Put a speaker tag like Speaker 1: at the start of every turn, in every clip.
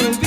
Speaker 1: should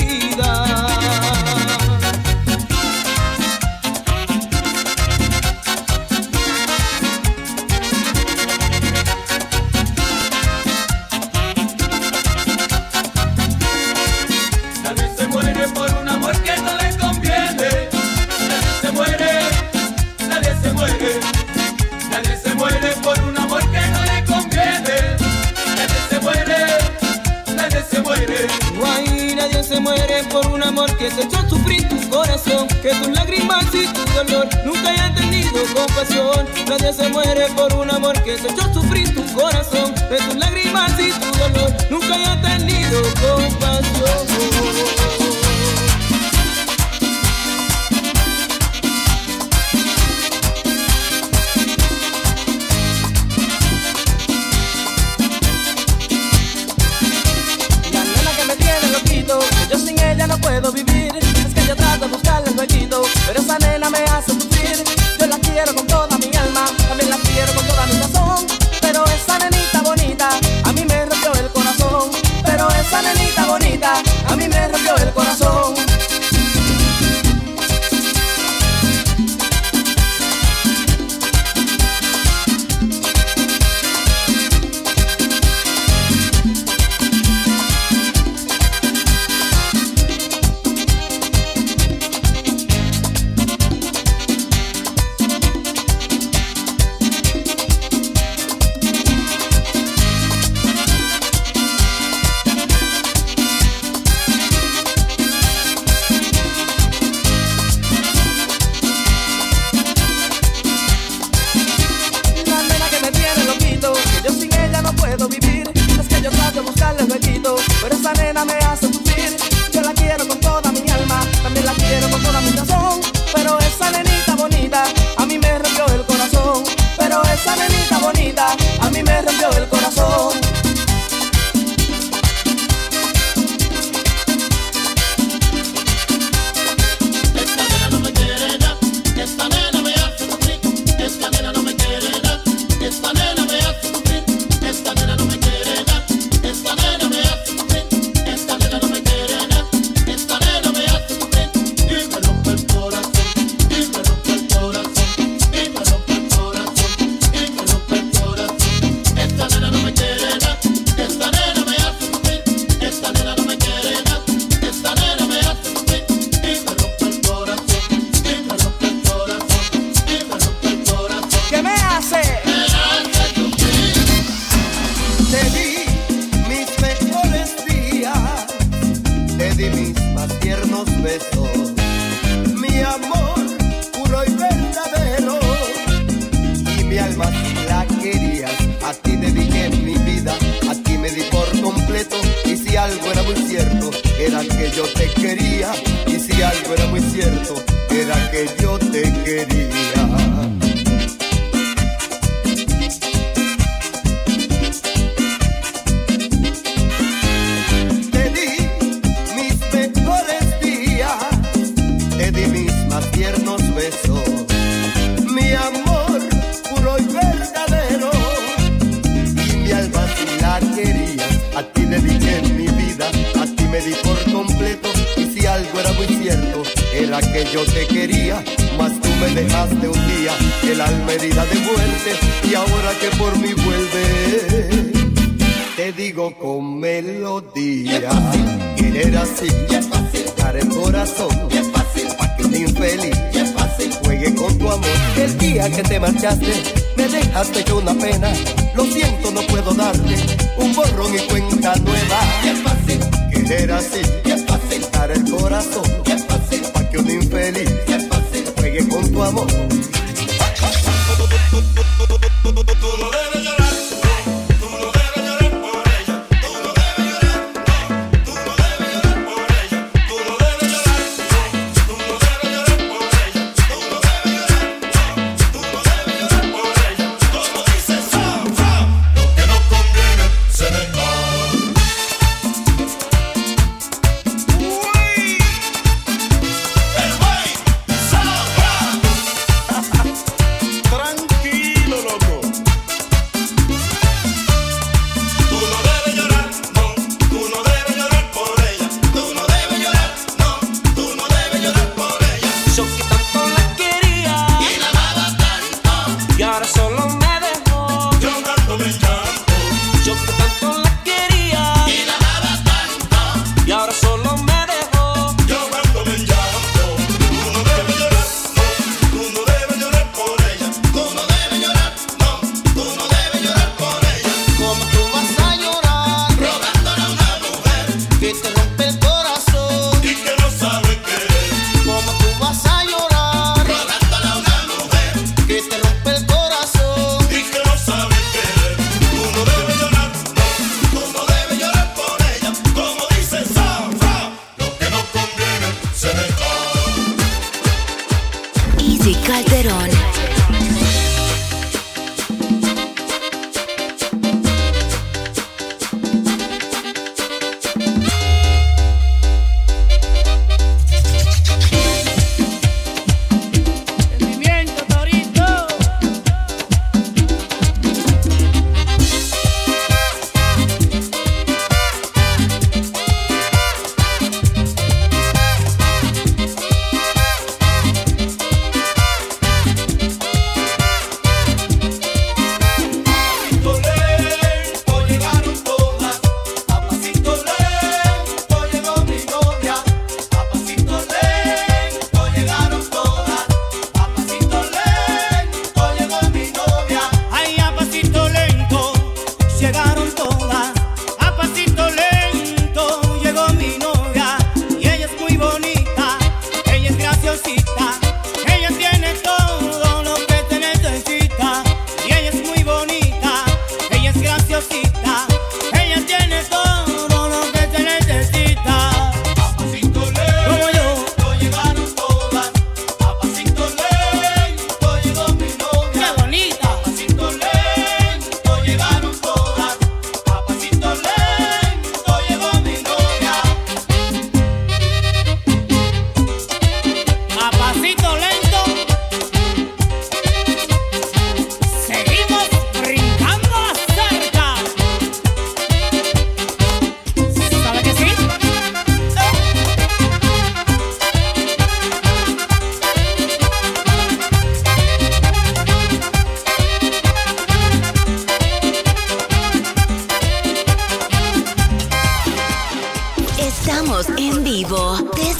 Speaker 2: más tiernos besos. Mi amor puro y verdadero, y mi alma si la querías, a ti dediqué mi vida, a ti me di por completo. Y si algo era muy cierto, era que yo te quería, mas tú me dejaste un día el alma herida de muerte, y ahora que por mí vuelve. Te digo con melodía, querer así, para el corazón infeliz. Fácil. Juegue con tu amor. El día que te marchaste, me dejaste con una pena. Lo siento, no puedo darte un borrón y cuenta nueva. Y es fácil. Querer así. Y es fácil. Para el corazón. Y es fácil. Para que un infeliz. Y es fácil. Juegue con tu amor.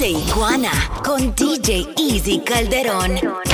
Speaker 3: Iguana con DJ Easy Calderón.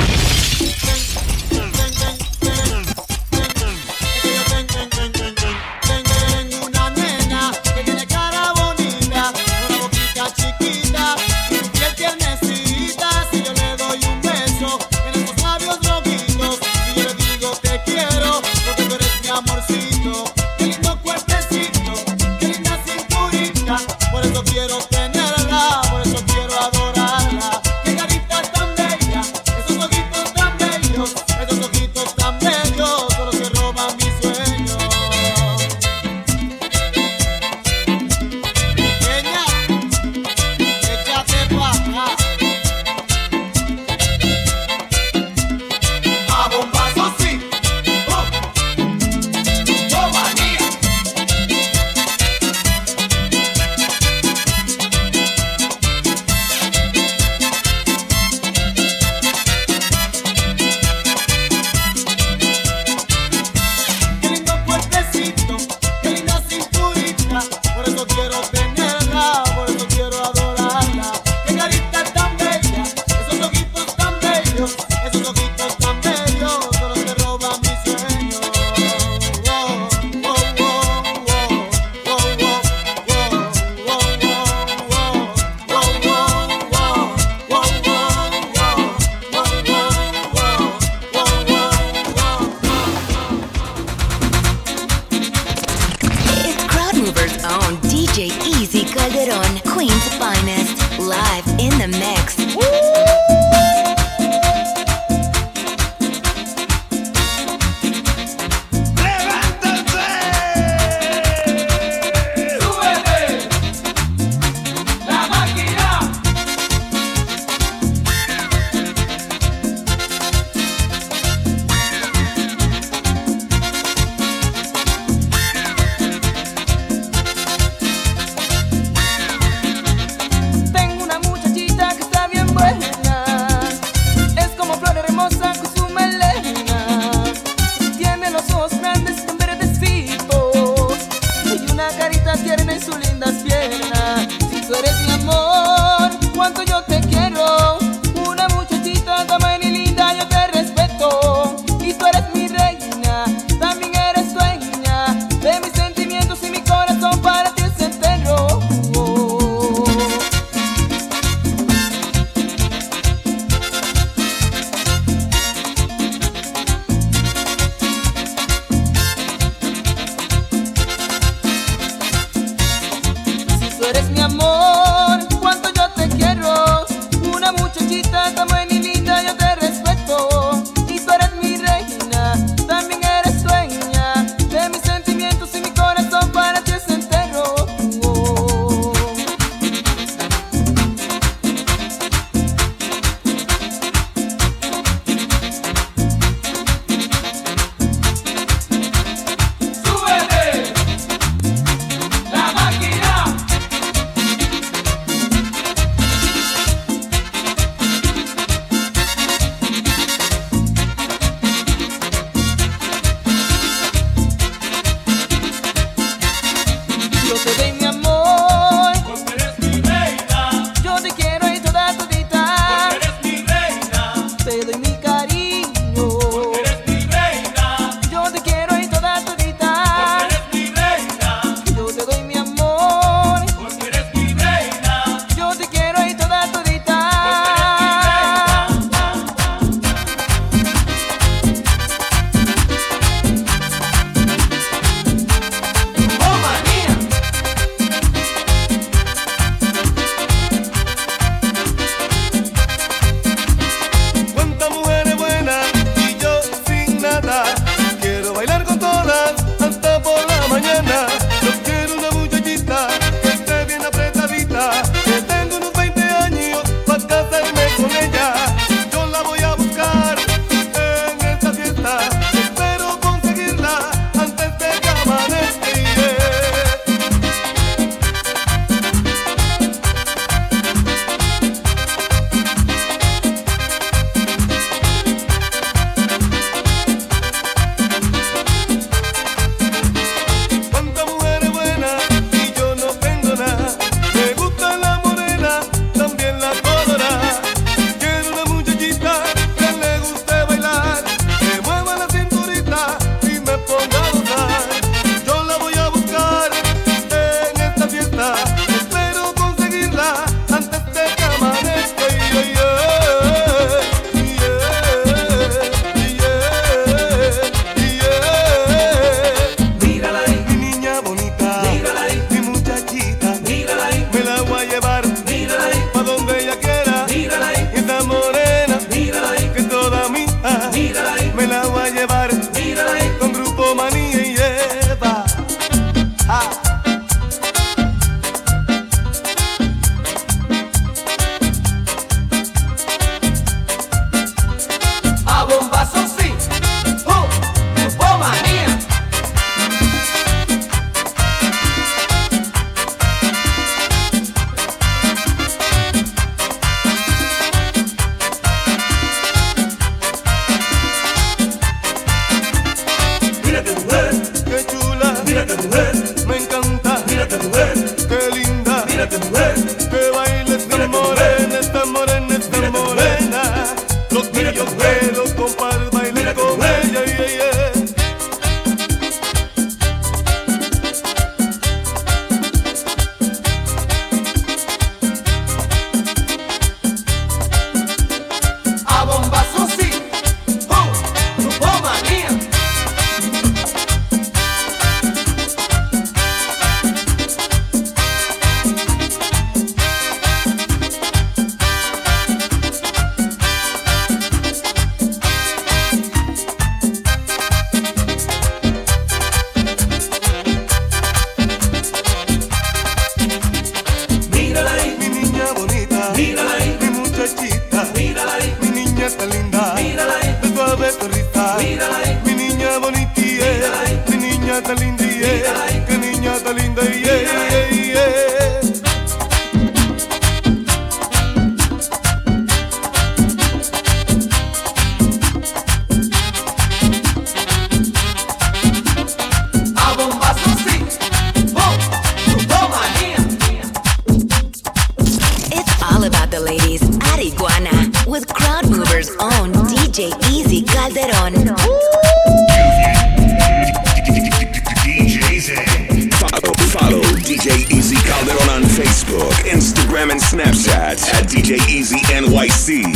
Speaker 4: DJ Easy NYC.